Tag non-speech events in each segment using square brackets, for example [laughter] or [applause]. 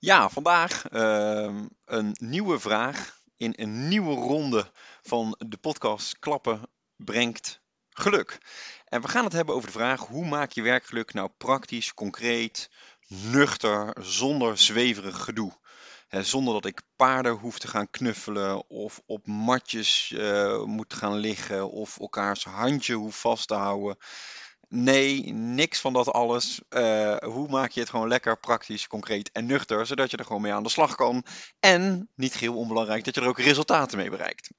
Ja, vandaag ehm, een nieuwe vraag in een nieuwe ronde van de podcast Klappen brengt geluk. En we gaan het hebben over de vraag: hoe maak je werkgeluk nou praktisch, concreet, nuchter, zonder zweverig gedoe? zonder dat ik paarden hoef te gaan knuffelen of op matjes uh, moet gaan liggen of elkaars handje hoef vast te houden. Nee, niks van dat alles. Uh, hoe maak je het gewoon lekker praktisch, concreet en nuchter, zodat je er gewoon mee aan de slag kan. En, niet heel onbelangrijk, dat je er ook resultaten mee bereikt.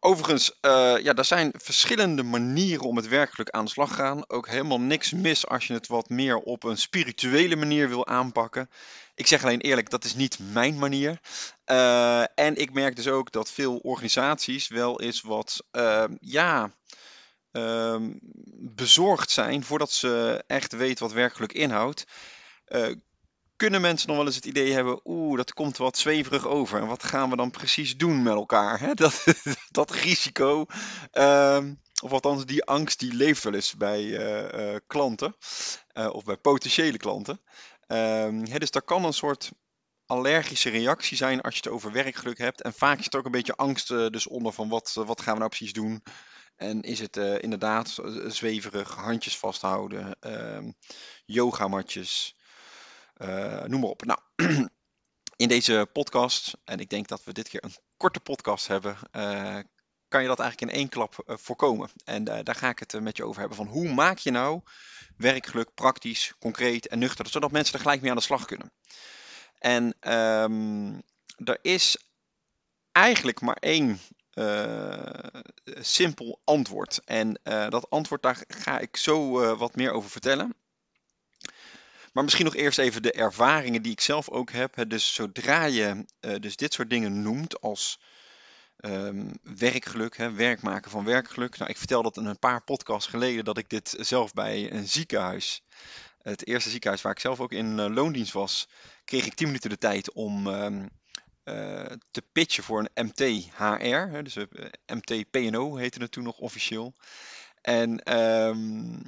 Overigens, uh, ja, er zijn verschillende manieren om het werkelijk aan de slag te gaan. Ook helemaal niks mis als je het wat meer op een spirituele manier wil aanpakken. Ik zeg alleen eerlijk, dat is niet mijn manier. Uh, en ik merk dus ook dat veel organisaties wel eens wat, ja, Ehm, bezorgd zijn voordat ze echt weten wat werkelijk inhoudt. Uh, kunnen mensen nog wel eens het idee hebben, oeh, dat komt wat zweverig over. En wat gaan we dan precies doen met elkaar? Hè? [laughs] Dat, dat risico, um, of althans die angst, die leeft wel eens bij uh, uh, klanten. of bij potentiële klanten. Um, hè, dus daar kan een soort allergische reactie zijn als je het over werkgeluk hebt. En vaak is het ook een beetje angst dus onder van wat, wat gaan we nou precies doen. En is het uh, inderdaad zweverig, handjes vasthouden, uh, yogamatjes, uh, noem maar op. Nou, [clears throat] in deze podcast, en ik denk dat we dit keer een korte podcast hebben, uh, kan je dat eigenlijk in één klap voorkomen. En daar ga ik het met je over hebben van hoe maak je nou werkgeluk praktisch, concreet en nuchter, zodat mensen er gelijk mee aan de slag kunnen. En um, er is eigenlijk maar één simpel antwoord. En uh, dat antwoord, daar ga ik zo uh, wat meer over vertellen. Maar misschien nog eerst even de ervaringen die ik zelf ook heb. Dus zodra je dus dit soort dingen noemt als um, werkgeluk, hè, werk maken van werkgeluk. Nou, ik vertel dat in een paar podcasts geleden dat ik dit zelf bij een ziekenhuis, het eerste ziekenhuis waar ik zelf ook in loondienst was, kreeg ik 10 minuten de tijd om uh, te pitchen voor een MT-HR. Dus uh, eh, MT-PNO heette het toen nog officieel. En um,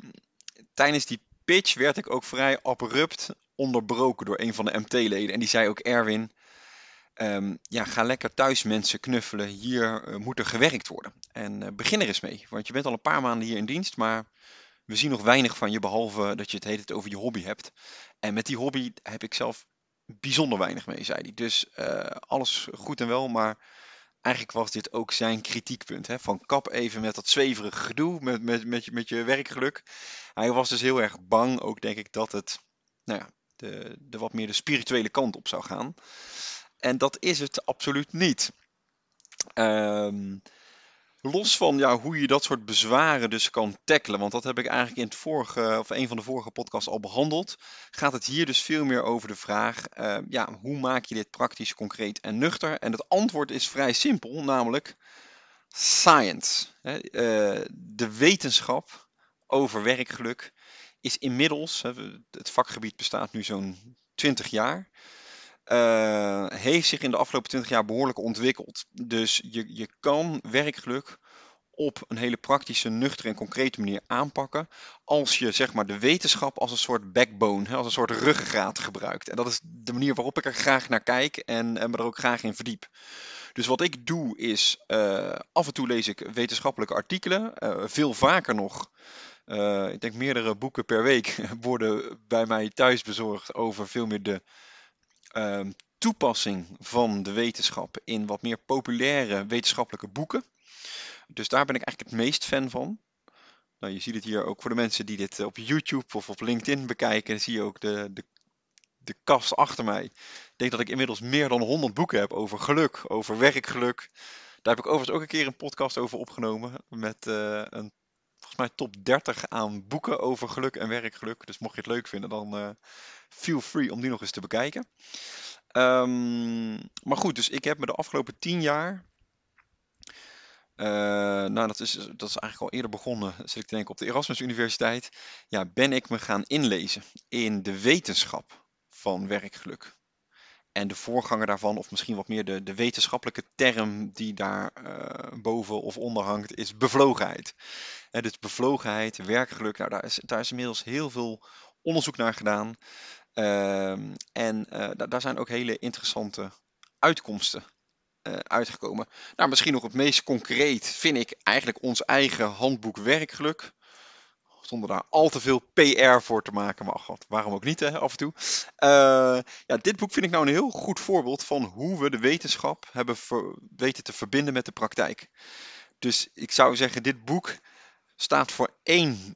tijdens die pitch werd ik ook vrij abrupt onderbroken door een van de MT-leden. En die zei ook, Erwin, um, ja, ga lekker thuis mensen knuffelen. Hier uh, moet er gewerkt worden. En begin er eens mee, want je bent al een paar maanden hier in dienst, maar we zien nog weinig van je, behalve dat je het heet over je hobby hebt. En met die hobby heb ik zelf bijzonder weinig mee, zei hij. Dus uh, alles goed en wel, maar eigenlijk was dit ook zijn kritiekpunt. Hè? Van kap even met dat zweverige gedoe, met, met, met, je, met je werkgeluk. Hij was dus heel erg bang, ook denk ik, dat het nou ja, de, de wat meer de spirituele kant op zou gaan. En dat is het absoluut niet. Um, Los van ja, hoe je dat soort bezwaren dus kan tackelen, want dat heb ik eigenlijk in het vorige, of een van de vorige podcasts al behandeld, gaat het hier dus veel meer over de vraag, uh, ja, hoe maak je dit praktisch, concreet en nuchter? En het antwoord is vrij simpel, namelijk science. Uh, de wetenschap over werkgeluk is inmiddels, het vakgebied bestaat nu zo'n 20 jaar, uh, heeft zich in de afgelopen 20 jaar behoorlijk ontwikkeld. Dus je, je kan werkgeluk op een hele praktische, nuchtere en concrete manier aanpakken. Als je zeg maar de wetenschap als een soort backbone, als een soort ruggengraat gebruikt. En dat is de manier waarop ik er graag naar kijk en, en me er ook graag in verdiep. Dus wat ik doe is, uh, af en toe lees ik wetenschappelijke artikelen. Uh, veel vaker nog, ik denk meerdere boeken per week [laughs] worden bij mij thuis bezorgd over veel meer de toepassing van de wetenschap in wat meer populaire wetenschappelijke boeken. Dus daar ben ik eigenlijk het meest fan van. Nou, je ziet het hier ook voor de mensen die dit op YouTube of op LinkedIn bekijken. Zie je ook de, de, de kast achter mij. Ik denk dat ik inmiddels meer dan 100 boeken heb over geluk, over werkgeluk. Daar heb ik overigens ook een keer een podcast over opgenomen. Met uh, een volgens mij top 30 aan boeken over geluk en werkgeluk. Dus mocht je het leuk vinden, dan uh, feel free om die nog eens te bekijken. Um, maar goed, dus ik heb me de afgelopen 10 jaar. Uh, nou, dat is, dat is eigenlijk al eerder begonnen, zit ik te denken, op de Erasmus Universiteit. Ja, ben ik me gaan inlezen in de wetenschap van werkgeluk. En de voorganger daarvan, of misschien wat meer de, de wetenschappelijke term die daar uh, boven of onder hangt, is bevlogenheid. En dus bevlogenheid, werkgeluk, nou, daar, is, daar is inmiddels heel veel onderzoek naar gedaan. Ehm, en daar zijn ook hele interessante uitkomsten uitgekomen. Nou, misschien nog het meest concreet vind ik eigenlijk ons eigen handboek werkgeluk zonder daar al te veel PR voor te maken. Maar god, waarom ook niet hè, af en toe. Uh, ja, dit boek vind ik nou een heel goed voorbeeld van hoe we de wetenschap hebben weten te verbinden met de praktijk. Dus ik zou zeggen, dit boek staat voor één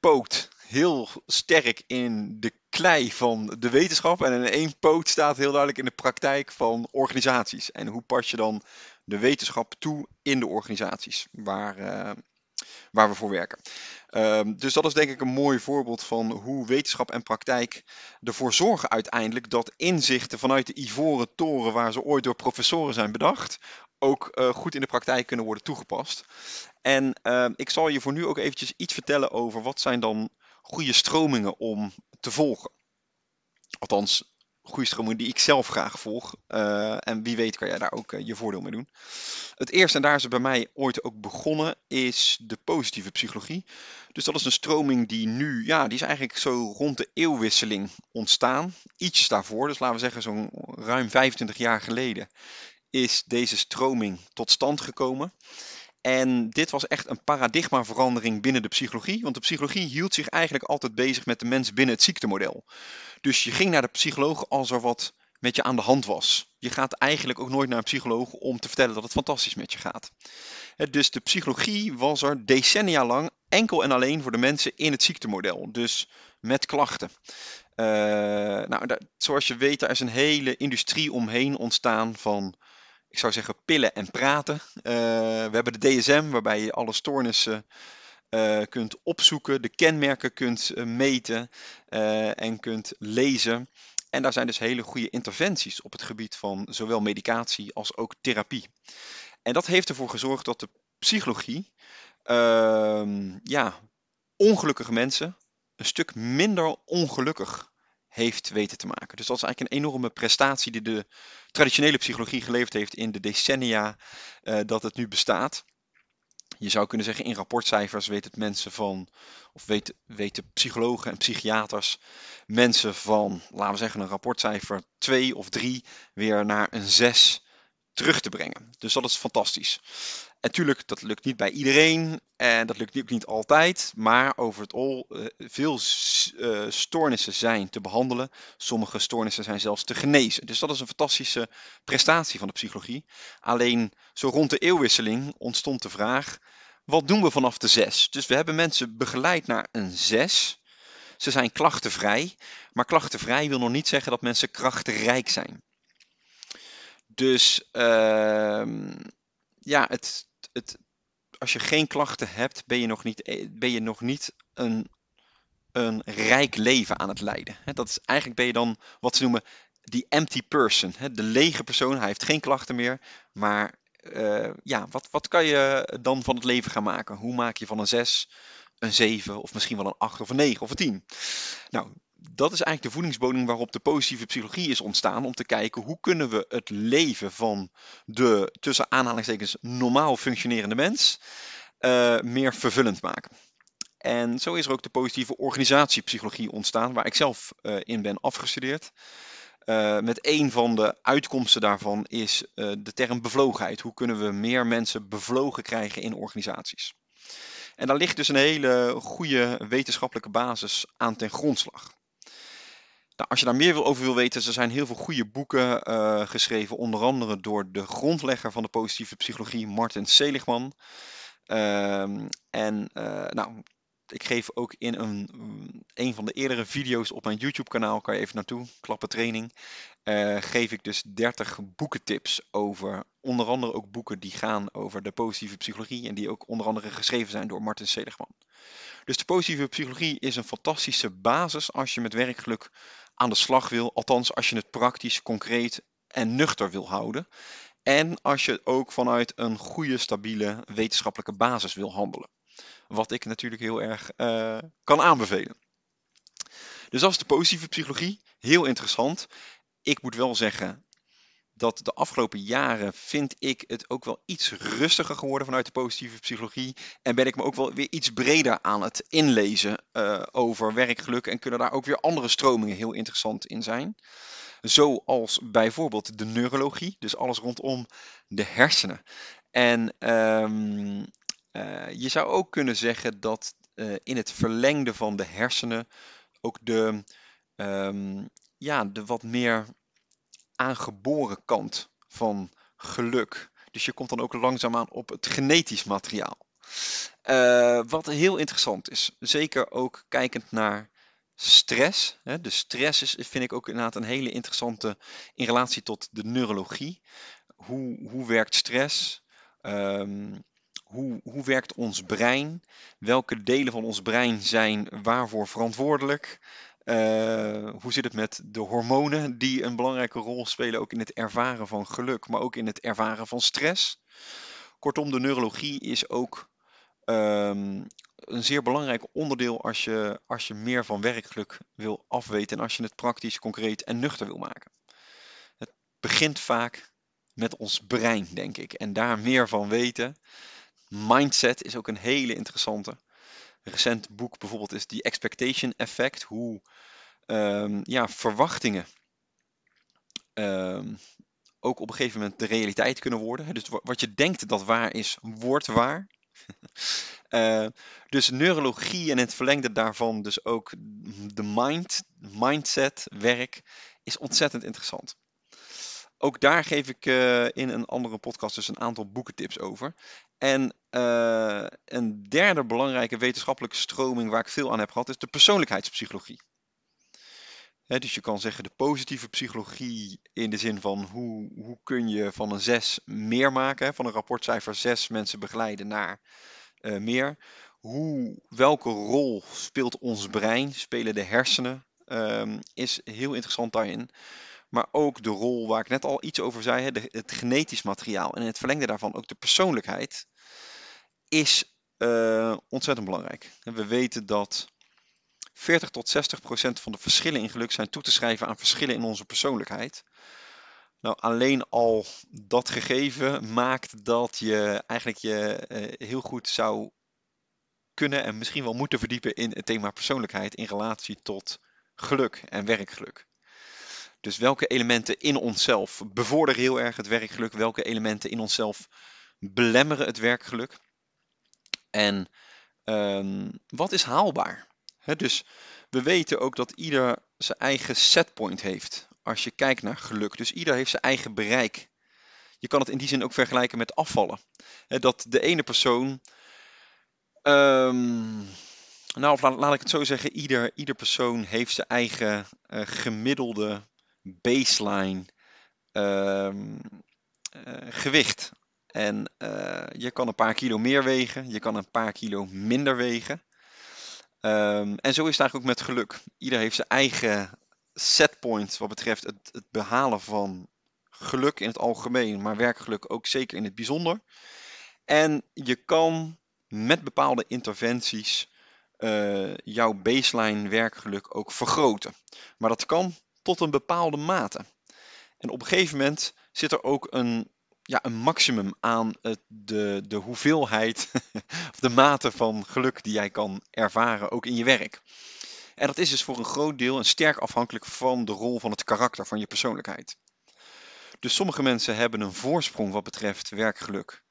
poot heel sterk in de klei van de wetenschap. En in één poot staat heel duidelijk in de praktijk van organisaties. En hoe pas je dan de wetenschap toe in de organisaties waar, uh, waar we voor werken. Um, dus dat is denk ik een mooi voorbeeld van hoe wetenschap en praktijk ervoor zorgen uiteindelijk dat inzichten vanuit de ivoren toren waar ze ooit door professoren zijn bedacht, ook uh, goed in de praktijk kunnen worden toegepast. En uh, ik zal je voor nu ook eventjes iets vertellen over wat zijn dan goede stromingen om te volgen. Althans, goede stroming die ik zelf graag volg. Uh, en wie weet kan jij daar ook uh, je voordeel mee doen. Het eerste, en daar is het bij mij ooit ook begonnen, is de positieve psychologie. Dus dat is een stroming die nu, ja, die is eigenlijk zo rond de eeuwwisseling ontstaan. Ietsjes daarvoor, dus laten we zeggen zo'n ruim 25 jaar geleden, is deze stroming tot stand gekomen. En dit was echt een paradigmaverandering binnen de psychologie, want de psychologie hield zich eigenlijk altijd bezig met de mens binnen het ziektemodel. Dus je ging naar de psycholoog als er wat met je aan de hand was. Je gaat eigenlijk ook nooit naar een psycholoog om te vertellen dat het fantastisch met je gaat. Dus de psychologie was er decennia lang enkel en alleen voor de mensen in het ziektemodel, dus met klachten. Uh, nou, zoals je weet, daar is een hele industrie omheen ontstaan van ik zou zeggen, pillen en praten. Uh, we hebben de DSM, waarbij je alle stoornissen uh, kunt opzoeken, de kenmerken kunt uh, meten en kunt lezen. En daar zijn dus hele goede interventies op het gebied van zowel medicatie als ook therapie. En dat heeft ervoor gezorgd dat de psychologie ehm, ja, ongelukkige mensen een stuk minder ongelukkig heeft weten te maken. Dus dat is eigenlijk een enorme prestatie die de traditionele psychologie geleverd heeft in de decennia uh, dat het nu bestaat. Je zou kunnen zeggen, in rapportcijfers weten mensen van, of weten, weten psychologen en psychiaters, mensen van, laten we zeggen, een rapportcijfer 2 of 3 weer naar een 6 terug te brengen. Dus dat is fantastisch. En natuurlijk, dat lukt niet bij iedereen en dat lukt ook niet altijd, maar over het al uh, veel uh, stoornissen zijn te behandelen. Sommige stoornissen zijn zelfs te genezen. Dus dat is een fantastische prestatie van de psychologie. Alleen zo rond de eeuwwisseling ontstond de vraag: wat doen we vanaf de 6? Dus we hebben mensen begeleid naar een 6. Ze zijn klachtenvrij, maar klachtenvrij wil nog niet zeggen dat mensen krachtenrijk zijn. Dus uh, ja, het, het, als je geen klachten hebt, ben je nog niet, eh, ben je nog niet een, een rijk leven aan het leiden. Dat is, eigenlijk ben je dan wat ze noemen die empty person. De lege persoon, hij heeft geen klachten meer. Maar uh, ja, wat, wat kan je dan van het leven gaan maken? Hoe maak je van een 6 een 7 of misschien wel een 8 of een 9 of een 10? Nou, dat is eigenlijk de voedingsbodem waarop de positieve psychologie is ontstaan. Om te kijken hoe kunnen we het leven van de tussen aanhalingstekens normaal functionerende mens uh, meer vervullend maken. En zo is er ook de positieve organisatiepsychologie ontstaan, waar ik zelf uh, in ben afgestudeerd. Uh, met een van de uitkomsten daarvan is de term bevlogenheid. Hoe kunnen we meer mensen bevlogen krijgen in organisaties? En daar ligt dus een hele goede wetenschappelijke basis aan ten grondslag. Nou, als je daar meer over wil weten, er zijn heel veel goede boeken uh, geschreven, onder andere door de grondlegger van de positieve psychologie, Martin Seligman. Uh, en uh, nou, ik geef ook in een, een van de eerdere video's op mijn YouTube kanaal, kan je even naartoe, klappen training, uh, geef ik dus 30 boekentips over, onder andere ook boeken die gaan over de positieve psychologie en die ook onder andere geschreven zijn door Martin Seligman. Dus de positieve psychologie is een fantastische basis als je met werkgeluk aan de slag wil. Althans, als je het praktisch, concreet en nuchter wil houden. En als je ook vanuit een goede, stabiele wetenschappelijke basis wil handelen. Wat ik natuurlijk heel erg uh, kan aanbevelen. Dus dat is de positieve psychologie. Heel interessant. Ik moet wel zeggen, dat de afgelopen jaren vind ik het ook wel iets rustiger geworden vanuit de positieve psychologie. En ben ik me ook wel weer iets breder aan het inlezen uh, over werkgeluk. En kunnen daar ook weer andere stromingen heel interessant in zijn. Zoals bijvoorbeeld de neurologie, dus alles rondom de hersenen. En um, uh, je zou ook kunnen zeggen dat uh, in het verlengde van de hersenen ook de, um, ja, de wat meer aangeboren kant van geluk. Dus je komt dan ook langzaamaan op het genetisch materiaal. Uh, wat heel interessant is, zeker ook kijkend naar stress. Hè. De stress is, vind ik ook inderdaad een hele interessante in relatie tot de neurologie. Hoe, hoe werkt stress? Um, hoe, hoe werkt ons brein? Welke delen van ons brein zijn waarvoor verantwoordelijk? Uh, hoe zit het met de hormonen die een belangrijke rol spelen ook in het ervaren van geluk, maar ook in het ervaren van stress? Kortom, de neurologie is ook um, een zeer belangrijk onderdeel als je, als je meer van werkgeluk wil afweten en als je het praktisch, concreet en nuchter wil maken. Het begint vaak met ons brein, denk ik, en daar meer van weten. Mindset is ook een hele interessante. Recent boek bijvoorbeeld is die Expectation Effect. Hoe um, ja, verwachtingen um, ook op een gegeven moment de realiteit kunnen worden. Dus wat je denkt dat waar is, wordt waar. uh, [laughs] dus neurologie en het verlengde daarvan, dus ook de mind, mindset, werk, is ontzettend interessant. Ook daar geef ik uh, in een andere podcast dus een aantal boekentips over. En uh, een derde belangrijke wetenschappelijke stroming waar ik veel aan heb gehad, is de persoonlijkheidspsychologie. He, dus je kan zeggen de positieve psychologie in de zin van hoe, hoe kun je van een 6 meer maken, van een rapportcijfer 6 mensen begeleiden naar uh, meer. Hoe, welke rol speelt ons brein, spelen de hersenen, um, is heel interessant daarin. Maar ook de rol waar ik net al iets over zei, het genetisch materiaal en in het verlengde daarvan ook de persoonlijkheid, is uh, ontzettend belangrijk. We weten dat 40 tot 60 procent van de verschillen in geluk zijn toe te schrijven aan verschillen in onze persoonlijkheid. Nou, alleen al dat gegeven maakt dat je eigenlijk je uh, heel goed zou kunnen en misschien wel moeten verdiepen in het thema persoonlijkheid in relatie tot geluk en werkgeluk. Dus welke elementen in onszelf bevorderen heel erg het werkgeluk? Welke elementen in onszelf belemmeren het werkgeluk? En um, wat is haalbaar? Dus we weten ook dat ieder zijn eigen setpoint heeft als je kijkt naar geluk. Dus ieder heeft zijn eigen bereik. Je kan het in die zin ook vergelijken met afvallen. Dat de ene persoon. Um, nou, laat, laat, ik het zo zeggen, ieder, ieder persoon heeft zijn eigen uh, gemiddelde baseline um, uh, gewicht. En uh, je kan een paar kilo meer wegen, je kan een paar kilo minder wegen. Um, en zo is het eigenlijk ook met geluk. Ieder heeft zijn eigen setpoint wat betreft het, het, behalen van geluk in het algemeen, maar werkgeluk ook zeker in het bijzonder. En je kan met bepaalde interventies uh, jouw baseline werkgeluk ook vergroten. Maar dat kan tot een bepaalde mate. En op een gegeven moment zit er ook een, ja, een maximum aan de, de hoeveelheid [laughs] of de mate van geluk die jij kan ervaren, ook in je werk. En dat is dus voor een groot deel en sterk afhankelijk van de rol van het karakter van je persoonlijkheid. Dus sommige mensen hebben een voorsprong wat betreft werkgeluk,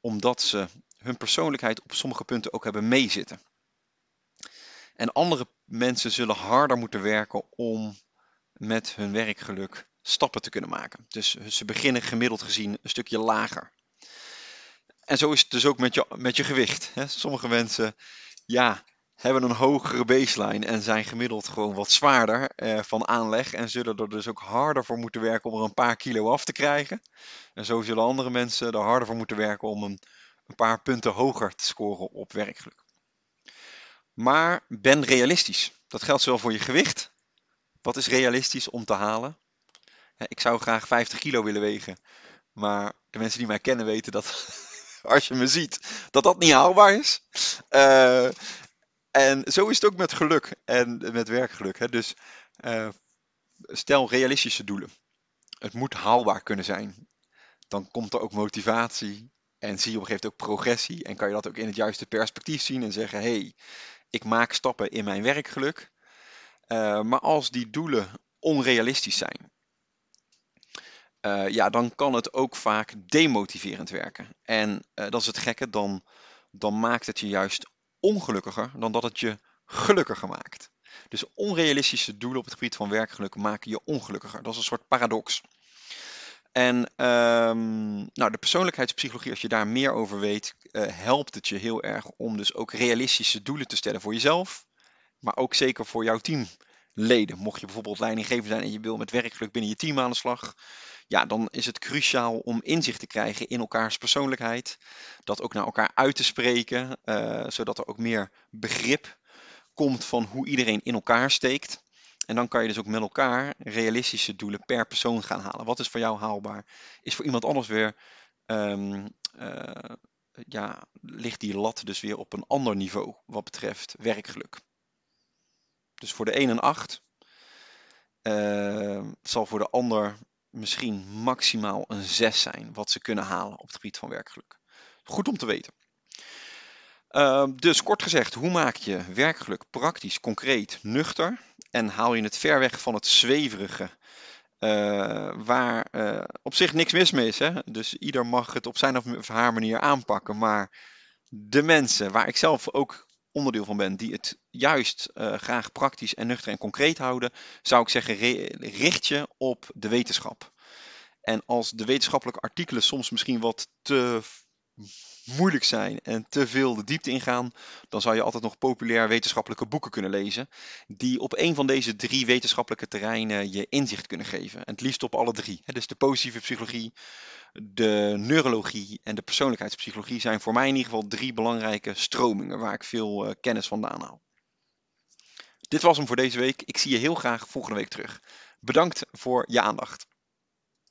omdat ze hun persoonlijkheid op sommige punten ook hebben meezitten. En andere mensen zullen harder moeten werken om met hun werkgeluk stappen te kunnen maken. Dus ze beginnen gemiddeld gezien een stukje lager. En zo is het dus ook met je, met je gewicht. Hè. Sommige mensen ja, hebben een hogere baseline en zijn gemiddeld gewoon wat zwaarder eh, van aanleg. En zullen er dus ook harder voor moeten werken om er een paar kilo af te krijgen. En zo zullen andere mensen er harder voor moeten werken om een, een paar punten hoger te scoren op werkgeluk. Maar ben realistisch. Dat geldt zowel voor je gewicht wat is realistisch om te halen? Ik zou graag 50 kilo willen wegen. Maar de mensen die mij kennen weten dat [laughs] als je me ziet, dat dat niet haalbaar is. Uh, en zo is het ook met geluk en met werkgeluk. Hè. Dus uh, stel realistische doelen. het moet haalbaar kunnen zijn. Dan komt er ook motivatie en zie je op een gegeven moment ook progressie en kan je dat ook in het juiste perspectief zien en zeggen: hé, hey, ik maak stappen in mijn werkgeluk. Uh, maar als die doelen onrealistisch zijn, uh, ja, dan kan het ook vaak demotiverend werken. En uh, dat is het gekke, dan, dan maakt het je juist ongelukkiger dan dat het je gelukkiger maakt. Dus onrealistische doelen op het gebied van werkgeluk maken je ongelukkiger. Dat is een soort paradox. En um, nou, de persoonlijkheidspsychologie, als je daar meer over weet, uh, helpt het je heel erg om dus ook realistische doelen te stellen voor jezelf, maar ook zeker voor jouw teamleden. Mocht je bijvoorbeeld leidinggever zijn en je wil met werkgeluk binnen je team aan de slag, ja, dan is het cruciaal om inzicht te krijgen in elkaars persoonlijkheid. Dat ook naar elkaar uit te spreken, uh, zodat er ook meer begrip komt van hoe iedereen in elkaar steekt. En dan kan je dus ook met elkaar realistische doelen per persoon gaan halen. Wat is voor jou haalbaar? Is voor iemand anders weer, um, uh, ja, ligt die lat dus weer op een ander niveau wat betreft werkgeluk. Dus voor de een een 8 uh, zal voor de ander misschien maximaal een 6 zijn wat ze kunnen halen op het gebied van werkgeluk. Goed om te weten. Uh, dus kort gezegd, hoe maak je werkgeluk praktisch, concreet, nuchter en haal je het ver weg van het zweverige, uh, waar op zich niks mis mee is. Hè? Dus ieder mag het op zijn of haar manier aanpakken, maar de mensen waar ik zelf ook onderdeel van ben, die het juist uh, graag praktisch en nuchter en concreet houden, zou ik zeggen, richt je op de wetenschap. En als de wetenschappelijke artikelen soms misschien wat te moeilijk zijn en te veel de diepte ingaan, dan zou je altijd nog populair wetenschappelijke boeken kunnen lezen, die op een van deze drie wetenschappelijke terreinen je inzicht kunnen geven. En het liefst op alle drie. Dus de positieve psychologie, de neurologie en de persoonlijkheidspsychologie zijn voor mij in ieder geval drie belangrijke stromingen waar ik veel uh, kennis vandaan haal. Dit was hem voor deze week. Ik zie je heel graag volgende week terug. Bedankt voor je aandacht.